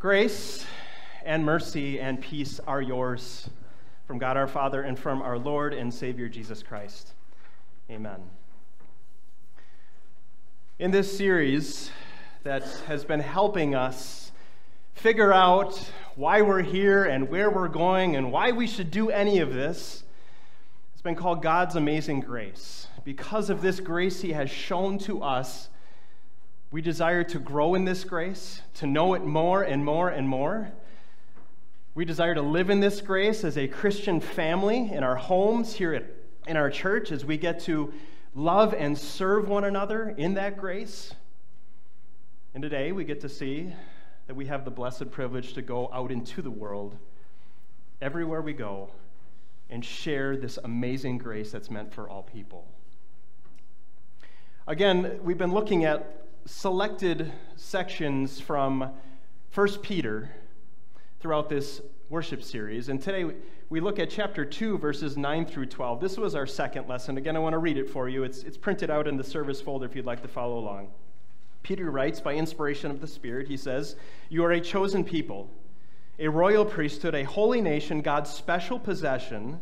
Grace and mercy and peace are yours from God our Father and from our Lord and Savior Jesus Christ. Amen. In this series that has been helping us figure out why we're here and where we're going and why we should do any of this, it's been called God's Amazing Grace. Because of this grace He has shown to us we desire to grow in this grace, to know it more and more and more. We desire to live in this grace as a Christian family in our homes, here at, in our church, as we get to love and serve one another in that grace. And today we get to see that we have the blessed privilege to go out into the world, everywhere we go, and share this amazing grace that's meant for all people. Again, we've been looking at selected sections from 1 Peter throughout this worship series. And today we look at chapter 2, verses 9 through 12. This was our second lesson. Again, I want to read it for you. It's, it's printed out in the service folder if you'd like to follow along. Peter writes, by inspiration of the Spirit, he says, You are a chosen people, a royal priesthood, a holy nation, God's special possession,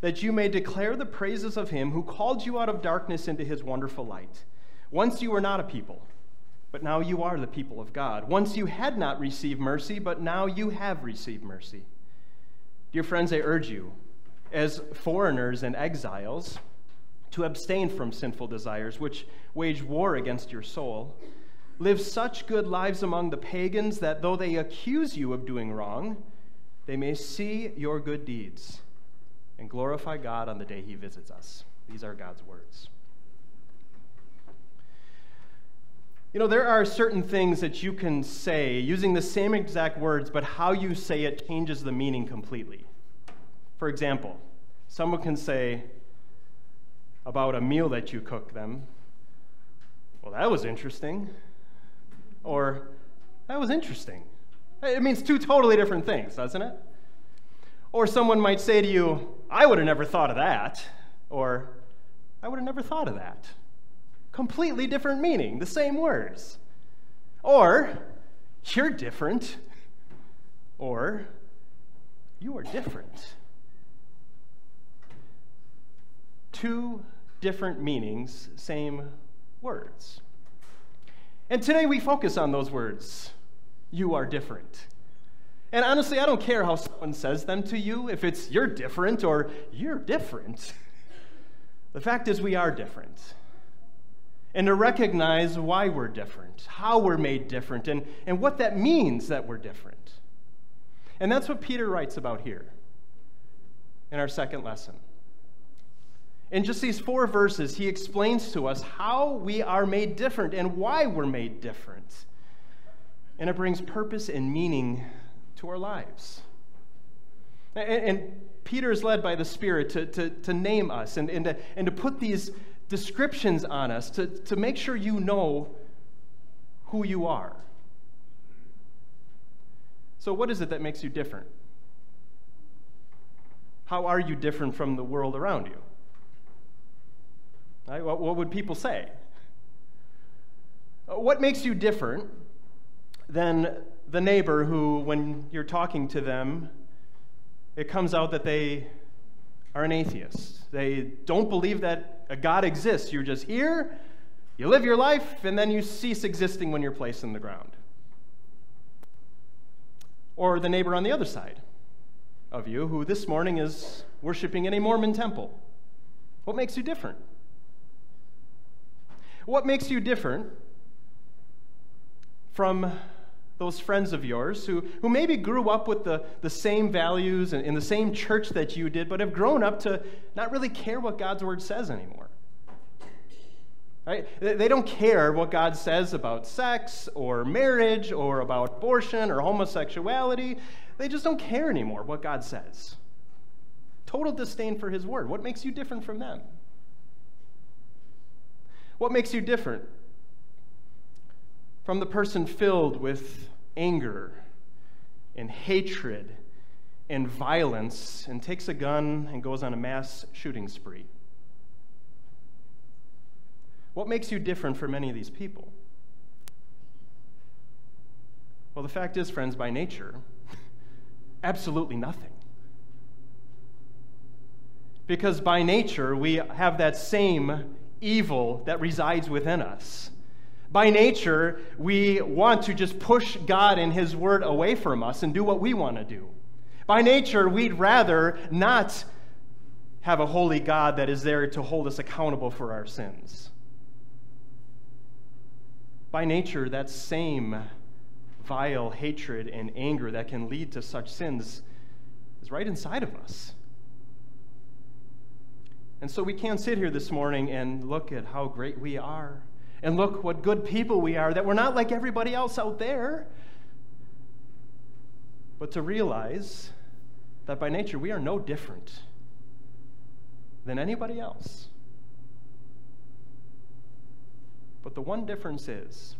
that you may declare the praises of him who called you out of darkness into his wonderful light. Once you were not a people, but now you are the people of God. Once you had not received mercy, but now you have received mercy. Dear friends, I urge you, as foreigners and exiles, to abstain from sinful desires which wage war against your soul. Live such good lives among the pagans that though they accuse you of doing wrong, they may see your good deeds and glorify God on the day he visits us. These are God's words. You know, there are certain things that you can say using the same exact words, but how you say it changes the meaning completely. For example, someone can say about a meal that you cook them, well, that was interesting. Or, that was interesting. It means two totally different things, doesn't it? Or someone might say to you, I would have never thought of that. Or, I would have never thought of that completely different meaning, the same words. Or, you're different. Or, you are different. Two different meanings, same words. And today we focus on those words. You are different. And honestly, I don't care how someone says them to you, if it's you're different or you're different. The fact is, we are different and to recognize why we're different, how we're made different, and, and what that means that we're different. And that's what Peter writes about here in our second lesson. In just these four verses, he explains to us how we are made different and why we're made different. And it brings purpose and meaning to our lives. And, and Peter is led by the Spirit to, to, to name us and, and, to, and to put these descriptions on us to, to make sure you know who you are. So, what is it that makes you different? How are you different from the world around you? Right? What, what would people say? Uh, what makes you different than the neighbor who, when you're talking to them, it comes out that they are an atheist? They don't believe that a God exists. You're just here, you live your life, and then you cease existing when you're placed in the ground. Or the neighbor on the other side of you who this morning is worshiping in a Mormon temple. What makes you different? What makes you different from those friends of yours who, who maybe grew up with the, the same values and in the same church that you did, but have grown up to not really care what God's word says anymore. Right? They don't care what God says about sex or marriage or about abortion or homosexuality. They just don't care anymore what God says. Total disdain for his word. What makes you different from them? What makes you different from the person filled with anger and hatred and violence and takes a gun and goes on a mass shooting spree? What makes you different from many of these people? Well, the fact is, friends, by nature, absolutely nothing. Because by nature, we have that same evil that resides within us. By nature, we want to just push God and His Word away from us and do what we want to do. By nature, we'd rather not have a holy God that is there to hold us accountable for our sins. By nature, that same vile hatred and anger that can lead to such sins is right inside of us. And so we can't sit here this morning and look at how great we are and look what good people we are, that we're not like everybody else out there. But to realize that by nature we are no different than anybody else. But the one difference is,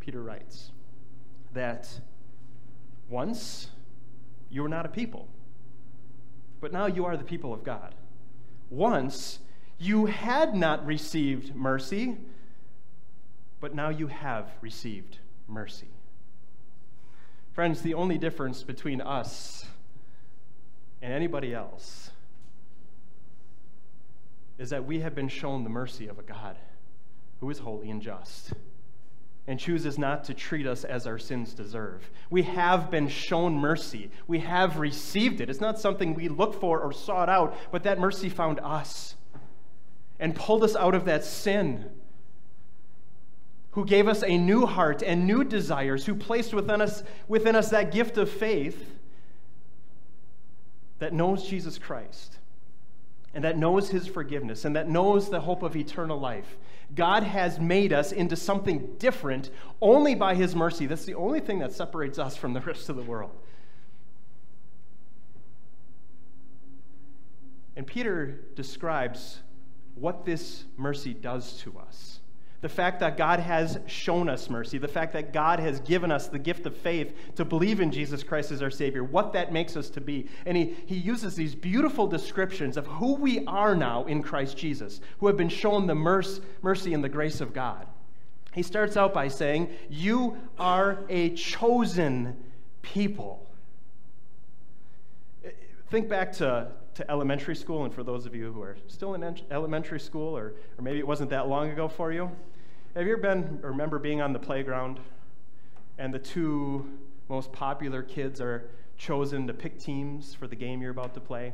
Peter writes, that once you were not a people, but now you are the people of God. Once you had not received mercy, but now you have received mercy. Friends, the only difference between us and anybody else is that we have been shown the mercy of a God who is holy and just and chooses not to treat us as our sins deserve. We have been shown mercy. We have received it. It's not something we looked for or sought out, but that mercy found us and pulled us out of that sin. Who gave us a new heart and new desires, who placed within us, within us that gift of faith that knows Jesus Christ and that knows his forgiveness and that knows the hope of eternal life. God has made us into something different only by his mercy. That's the only thing that separates us from the rest of the world. And Peter describes what this mercy does to us the fact that God has shown us mercy, the fact that God has given us the gift of faith to believe in Jesus Christ as our Savior, what that makes us to be. And he, he uses these beautiful descriptions of who we are now in Christ Jesus, who have been shown the mercy, mercy and the grace of God. He starts out by saying, You are a chosen people. Think back to, to elementary school, and for those of you who are still in elementary school, or, or maybe it wasn't that long ago for you, have you ever been, remember being on the playground and the two most popular kids are chosen to pick teams for the game you're about to play?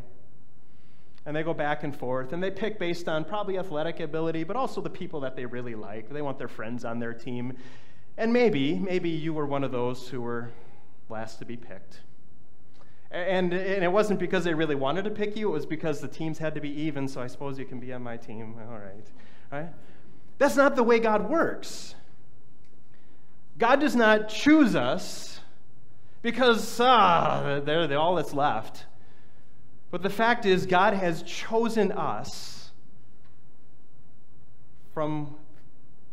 And they go back and forth, and they pick based on probably athletic ability, but also the people that they really like. They want their friends on their team. And maybe, maybe you were one of those who were last to be picked. And, and it wasn't because they really wanted to pick you, it was because the teams had to be even, so I suppose you can be on my team. All right. Right? That's not the way God works. God does not choose us because, ah, they're, they're all that's left. But the fact is, God has chosen us from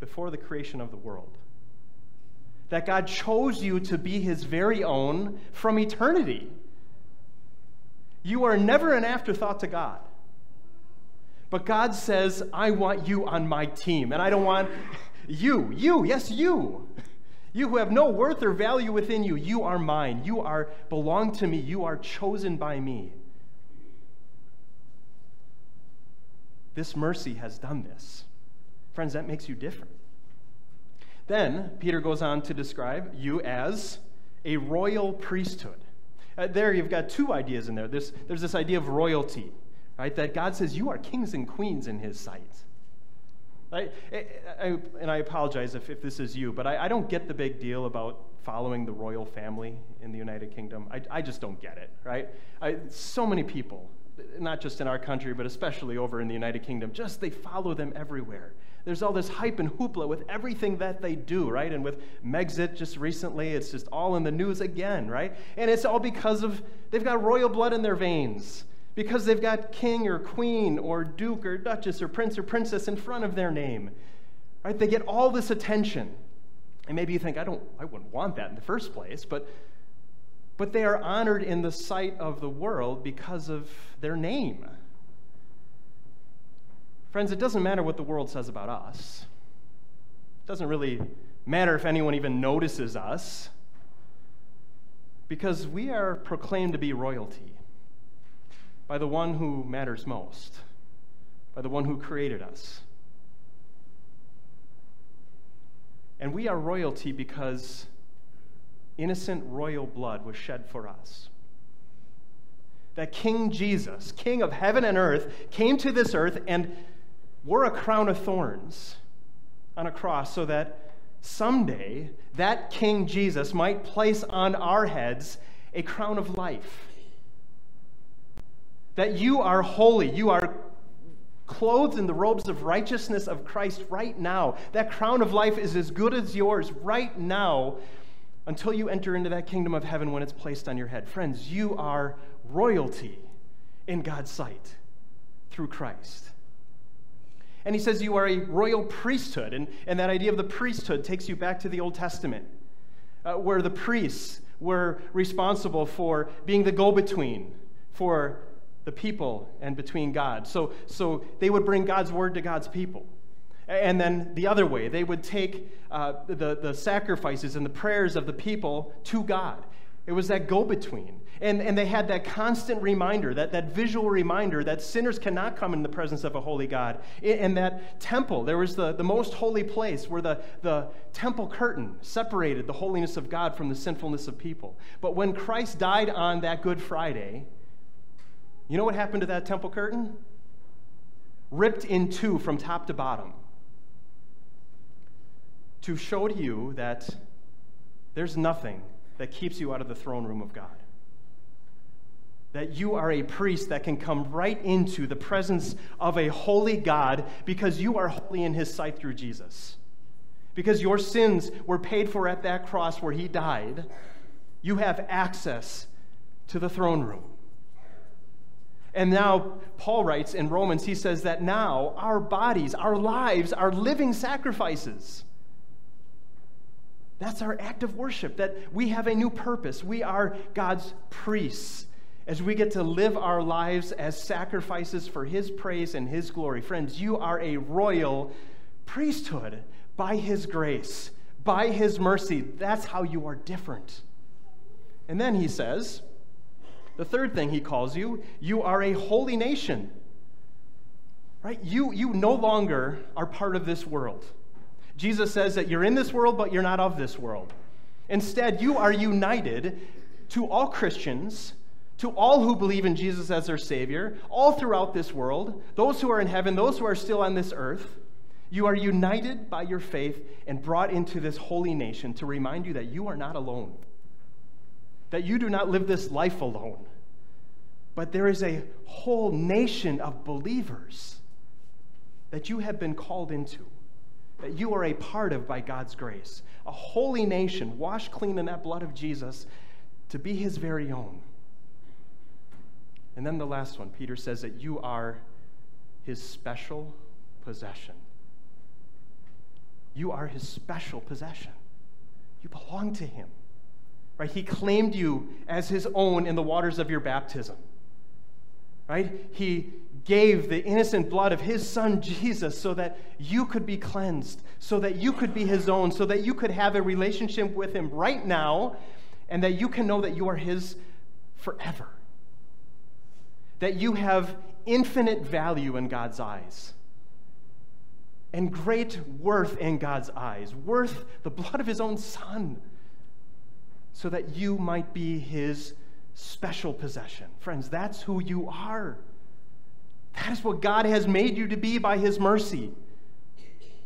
before the creation of the world. That God chose you to be his very own from eternity. You are never an afterthought to God. But God says, I want you on my team. And I don't want you, you, yes, you. You who have no worth or value within you, you are mine. You are belong to me. You are chosen by me. This mercy has done this. Friends, that makes you different. Then Peter goes on to describe you as a royal priesthood. Uh, there you've got two ideas in there. There's, there's this idea of royalty, right? That God says you are kings and queens in his sight. I, I, and I apologize if, if this is you, but I, I, don't get the big deal about following the royal family in the United Kingdom. I, I just don't get it, right? so many people, not just in our country, but especially over in the United Kingdom, just they follow them everywhere. There's all this hype and hoopla with everything that they do, right? And with Megxit just recently, it's just all in the news again, right? And it's all because of they've got royal blood in their veins, because they've got king or queen or duke or duchess or prince or princess in front of their name, right? They get all this attention. And maybe you think, I don't, I wouldn't want that in the first place, but but they are honored in the sight of the world because of their name. Friends, it doesn't matter what the world says about us. It doesn't really matter if anyone even notices us. Because we are proclaimed to be royalty by the one who matters most, by the one who created us. And we are royalty because innocent royal blood was shed for us. That King Jesus, King of heaven and earth, came to this earth and wore a crown of thorns on a cross so that someday that King Jesus might place on our heads a crown of life. That you are holy, you are clothed in the robes of righteousness of Christ right now. That crown of life is as good as yours right now until you enter into that kingdom of heaven when it's placed on your head. Friends, you are royalty in God's sight through Christ. And he says you are a royal priesthood. And, and that idea of the priesthood takes you back to the Old Testament, uh, where the priests were responsible for being the go between for the people and between God. So, so they would bring God's word to God's people. And then the other way, they would take uh, the, the sacrifices and the prayers of the people to God. It was that go between. And, and they had that constant reminder, that, that visual reminder that sinners cannot come in the presence of a holy God. In that temple, there was the, the most holy place where the, the temple curtain separated the holiness of God from the sinfulness of people. But when Christ died on that Good Friday, you know what happened to that temple curtain? Ripped in two from top to bottom to show to you that there's nothing that keeps you out of the throne room of God that you are a priest that can come right into the presence of a holy God because you are holy in his sight through Jesus. Because your sins were paid for at that cross where he died, you have access to the throne room. And now, Paul writes in Romans, he says that now our bodies, our lives, are living sacrifices. That's our act of worship, that we have a new purpose. We are God's priests as we get to live our lives as sacrifices for His praise and His glory. Friends, you are a royal priesthood by His grace, by His mercy. That's how you are different. And then He says, the third thing He calls you, you are a holy nation. Right? You, you no longer are part of this world. Jesus says that you're in this world, but you're not of this world. Instead, you are united to all Christians to all who believe in Jesus as their Savior, all throughout this world, those who are in heaven, those who are still on this earth, you are united by your faith and brought into this holy nation to remind you that you are not alone, that you do not live this life alone, but there is a whole nation of believers that you have been called into, that you are a part of by God's grace. A holy nation, washed clean in that blood of Jesus, to be his very own. And then the last one, Peter says that you are his special possession. You are his special possession. You belong to him. Right? He claimed you as his own in the waters of your baptism. Right? He gave the innocent blood of his son Jesus so that you could be cleansed, so that you could be his own, so that you could have a relationship with him right now, and that you can know that you are his forever that you have infinite value in God's eyes and great worth in God's eyes, worth the blood of his own son, so that you might be his special possession. Friends, that's who you are. That is what God has made you to be by his mercy.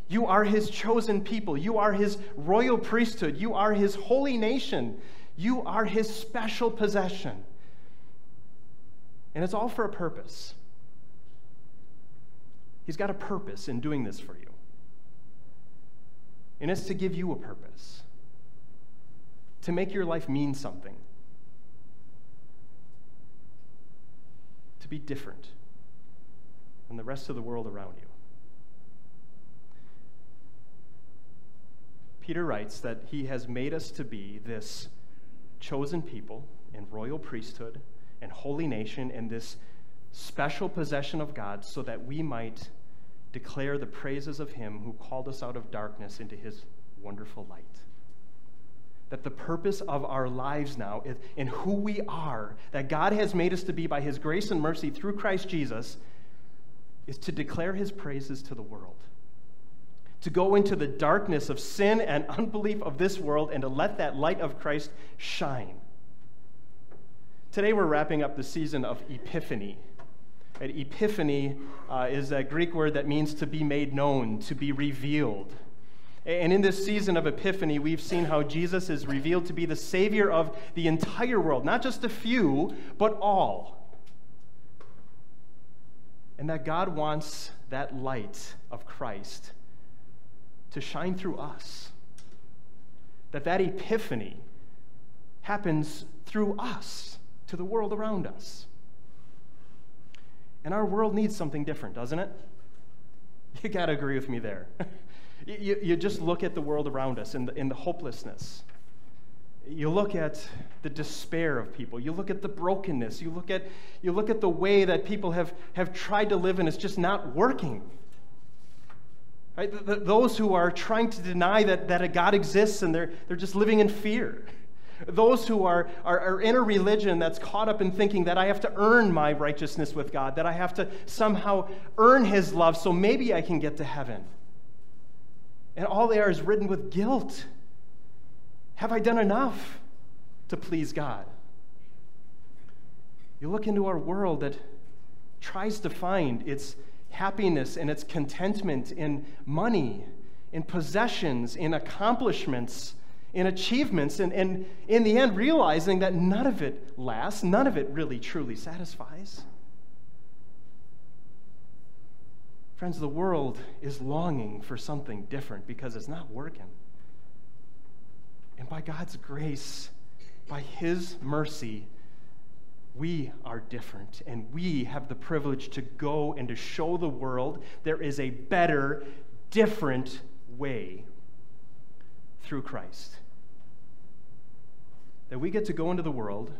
You are his chosen people. You are his royal priesthood. You are his holy nation. You are his special possession. And it's all for a purpose. He's got a purpose in doing this for you. And it's to give you a purpose, to make your life mean something, to be different than the rest of the world around you. Peter writes that he has made us to be this chosen people and royal priesthood and holy nation and this special possession of God so that we might declare the praises of him who called us out of darkness into his wonderful light. That the purpose of our lives now is in who we are, that God has made us to be by his grace and mercy through Christ Jesus, is to declare his praises to the world. To go into the darkness of sin and unbelief of this world and to let that light of Christ shine. Today we're wrapping up the season of Epiphany. And Epiphany uh, is a Greek word that means to be made known, to be revealed. And in this season of Epiphany, we've seen how Jesus is revealed to be the Savior of the entire world, not just a few, but all. And that God wants that light of Christ to shine through us. That that epiphany happens through us to the world around us. And our world needs something different, doesn't it? You got to agree with me there. You, you just look at the world around us and the, and the hopelessness. You look at the despair of people. You look at the brokenness. You look at, you look at the way that people have, have tried to live and it's just not working. Right? Those who are trying to deny that, that a God exists and they're, they're just living in fear. Those who are, are, are, in a religion that's caught up in thinking that I have to earn my righteousness with God, that I have to somehow earn His love so maybe I can get to heaven. And all they are is ridden with guilt. Have I done enough to please God? You look into our world that tries to find its happiness and its contentment in money, in possessions, in accomplishments, in achievements, and, and in the end, realizing that none of it lasts, none of it really truly satisfies. Friends, the world is longing for something different because it's not working. And by God's grace, by His mercy, we are different, and we have the privilege to go and to show the world there is a better, different way through Christ. That we get to go into the world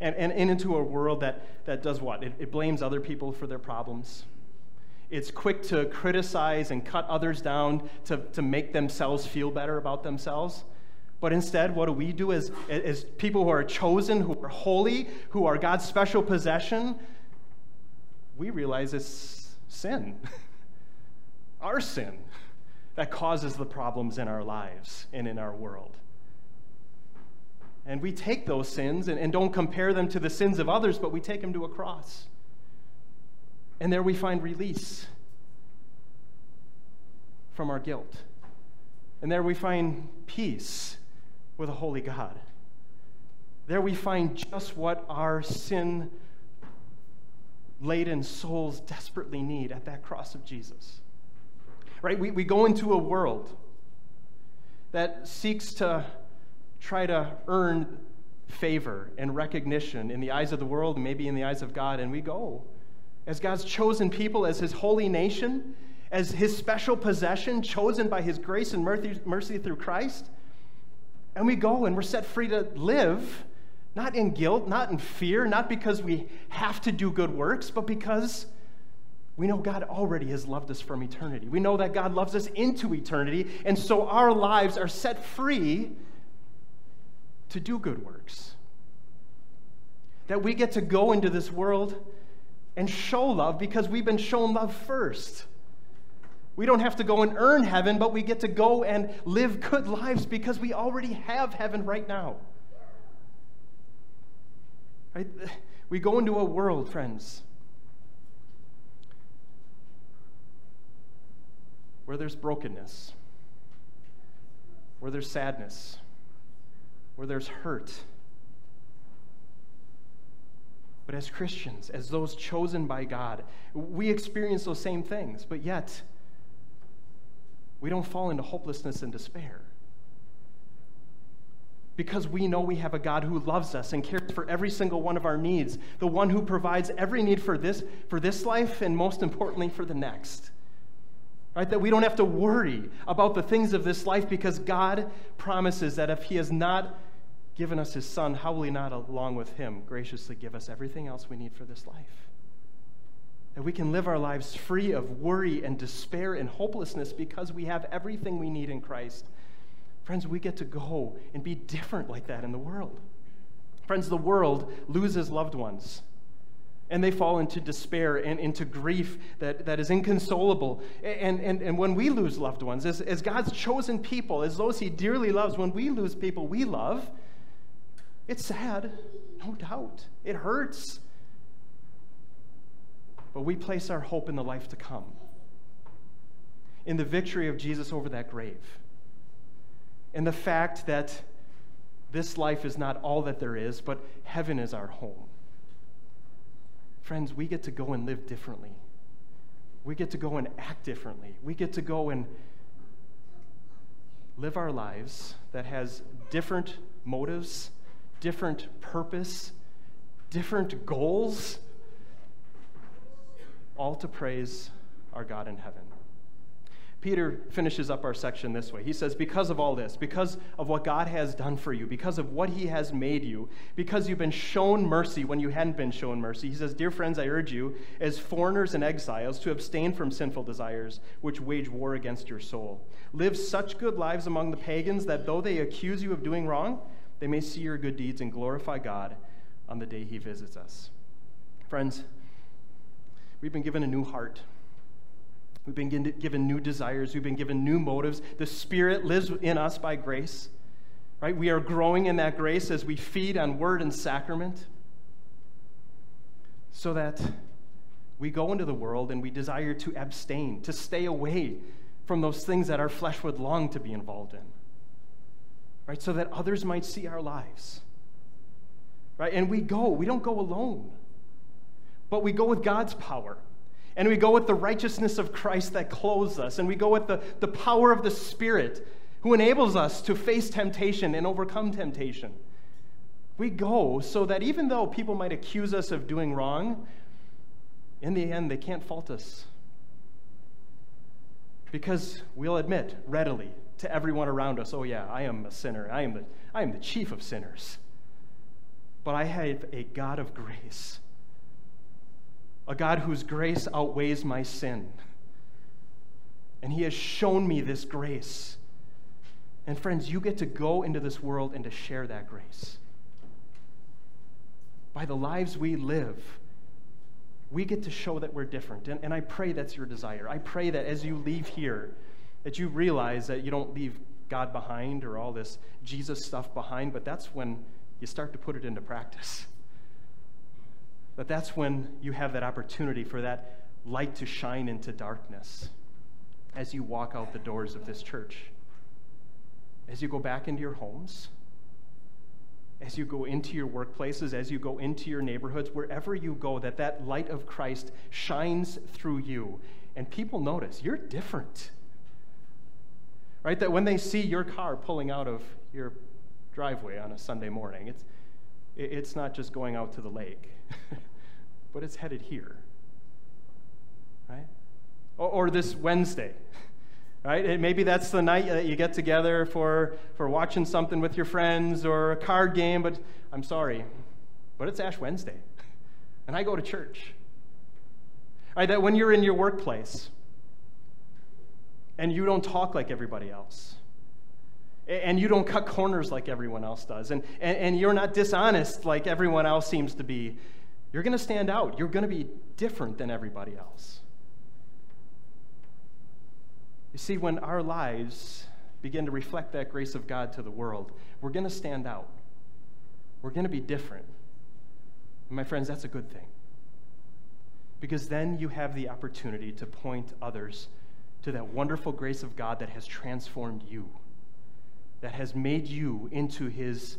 and, and, and into a world that, that does what? It, it blames other people for their problems it's quick to criticize and cut others down to, to make themselves feel better about themselves. But instead, what do we do as, as people who are chosen, who are holy, who are God's special possession? We realize it's sin, our sin, that causes the problems in our lives and in our world. And we take those sins and, and don't compare them to the sins of others, but we take them to a cross. And there we find release from our guilt. And there we find peace with a holy God. There we find just what our sin laden souls desperately need at that cross of Jesus. Right? We, we go into a world that seeks to try to earn favor and recognition in the eyes of the world, maybe in the eyes of God, and we go as God's chosen people, as his holy nation, as his special possession, chosen by his grace and mercy through Christ. And we go and we're set free to live, not in guilt, not in fear, not because we have to do good works, but because we know God already has loved us from eternity. We know that God loves us into eternity, and so our lives are set free to do good works. That we get to go into this world and show love because we've been shown love first. We don't have to go and earn heaven, but we get to go and live good lives because we already have heaven right now. Right? We go into a world, friends, where there's brokenness, where there's sadness, where there's hurt but as Christians, as those chosen by God, we experience those same things, but yet we don't fall into hopelessness and despair. Because we know we have a God who loves us and cares for every single one of our needs, the one who provides every need for this, for this life and most importantly for the next. Right? That we don't have to worry about the things of this life because God promises that if He has not given us his son, how will he not, along with him, graciously give us everything else we need for this life? That we can live our lives free of worry and despair and hopelessness because we have everything we need in Christ Friends, we get to go and be different like that in the world. Friends, the world loses loved ones and they fall into despair and into grief that, that is inconsolable. And, and, and when we lose loved ones, as, as God's chosen people, as those He dearly loves, when we lose people we love, it's sad, no doubt. It hurts. But we place our hope in the life to come, in the victory of Jesus over that grave, in the fact that this life is not all that there is, but heaven is our home. Friends, we get to go and live differently. We get to go and act differently. We get to go and live our lives that has different motives, different purpose, different goals, all to praise our God in heaven. Peter finishes up our section this way. He says, Because of all this, because of what God has done for you, because of what He has made you, because you've been shown mercy when you hadn't been shown mercy, he says, Dear friends, I urge you, as foreigners and exiles, to abstain from sinful desires which wage war against your soul. Live such good lives among the pagans that though they accuse you of doing wrong, they may see your good deeds and glorify God on the day He visits us. Friends, we've been given a new heart. We've been given new desires. We've been given new motives. The Spirit lives in us by grace, right? We are growing in that grace as we feed on word and sacrament so that we go into the world and we desire to abstain, to stay away from those things that our flesh would long to be involved in, right? So that others might see our lives, right? And we go, we don't go alone, but we go with God's power and we go with the righteousness of Christ that clothes us. And we go with the, the power of the Spirit who enables us to face temptation and overcome temptation. We go so that even though people might accuse us of doing wrong, in the end, they can't fault us. Because we'll admit readily to everyone around us, oh, yeah, I am a sinner. I am the, I am the chief of sinners. But I have a God of grace a God whose grace outweighs my sin. And He has shown me this grace. And friends, you get to go into this world and to share that grace. By the lives we live, we get to show that we're different. And, and I pray that's your desire. I pray that as you leave here, that you realize that you don't leave God behind or all this Jesus stuff behind, but that's when you start to put it into practice. But that's when you have that opportunity for that light to shine into darkness as you walk out the doors of this church. As you go back into your homes, as you go into your workplaces, as you go into your neighborhoods, wherever you go, that that light of Christ shines through you. And people notice you're different. Right? That when they see your car pulling out of your driveway on a Sunday morning, it's, it's not just going out to the lake. but it's headed here. Right? Or, or this Wednesday. Right? And maybe that's the night that you get together for, for watching something with your friends or a card game, but I'm sorry, but it's Ash Wednesday. And I go to church. Right? That when you're in your workplace and you don't talk like everybody else, and you don't cut corners like everyone else does, and, and, and you're not dishonest like everyone else seems to be, you're going to stand out. You're going to be different than everybody else. You see, when our lives begin to reflect that grace of God to the world, we're going to stand out. We're going to be different. And my friends, that's a good thing. Because then you have the opportunity to point others to that wonderful grace of God that has transformed you, that has made you into his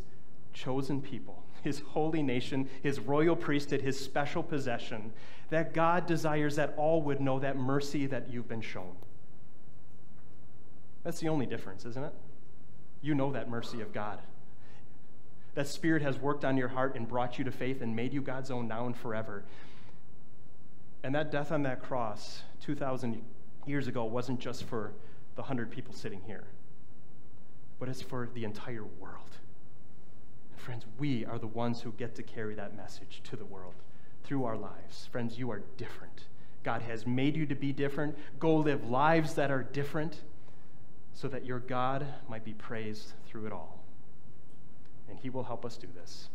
chosen people his holy nation, his royal priesthood, his special possession, that God desires that all would know that mercy that you've been shown. That's the only difference, isn't it? You know that mercy of God. That Spirit has worked on your heart and brought you to faith and made you God's own now and forever. And that death on that cross 2,000 years ago wasn't just for the 100 people sitting here, but it's for the entire world. Friends, we are the ones who get to carry that message to the world through our lives. Friends, you are different. God has made you to be different. Go live lives that are different. so that your God might be praised through it all. And He will help us do this.